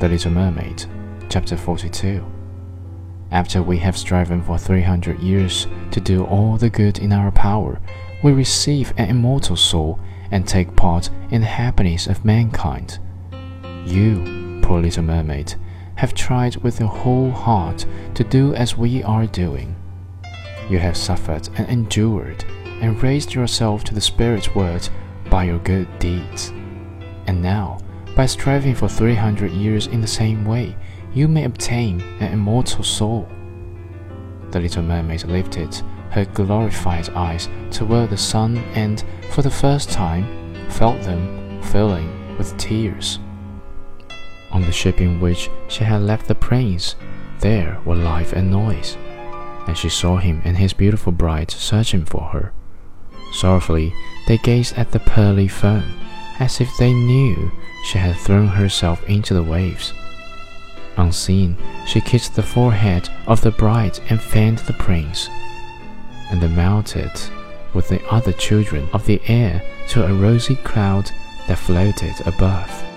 The Little Mermaid, Chapter 42. After we have striven for 300 years to do all the good in our power, we receive an immortal soul and take part in the happiness of mankind. You, poor little mermaid, have tried with your whole heart to do as we are doing. You have suffered and endured and raised yourself to the spirit world by your good deeds. And now, by striving for 300 years in the same way, you may obtain an immortal soul. The little mermaid lifted her glorified eyes toward the sun and, for the first time, felt them filling with tears. On the ship in which she had left the prince, there were life and noise, and she saw him and his beautiful bride searching for her. Sorrowfully, they gazed at the pearly foam, as if they knew she had thrown herself into the waves. Unseen, she kissed the forehead of the bride and fanned the prince, and they melted with the other children of the air to a rosy cloud that floated above.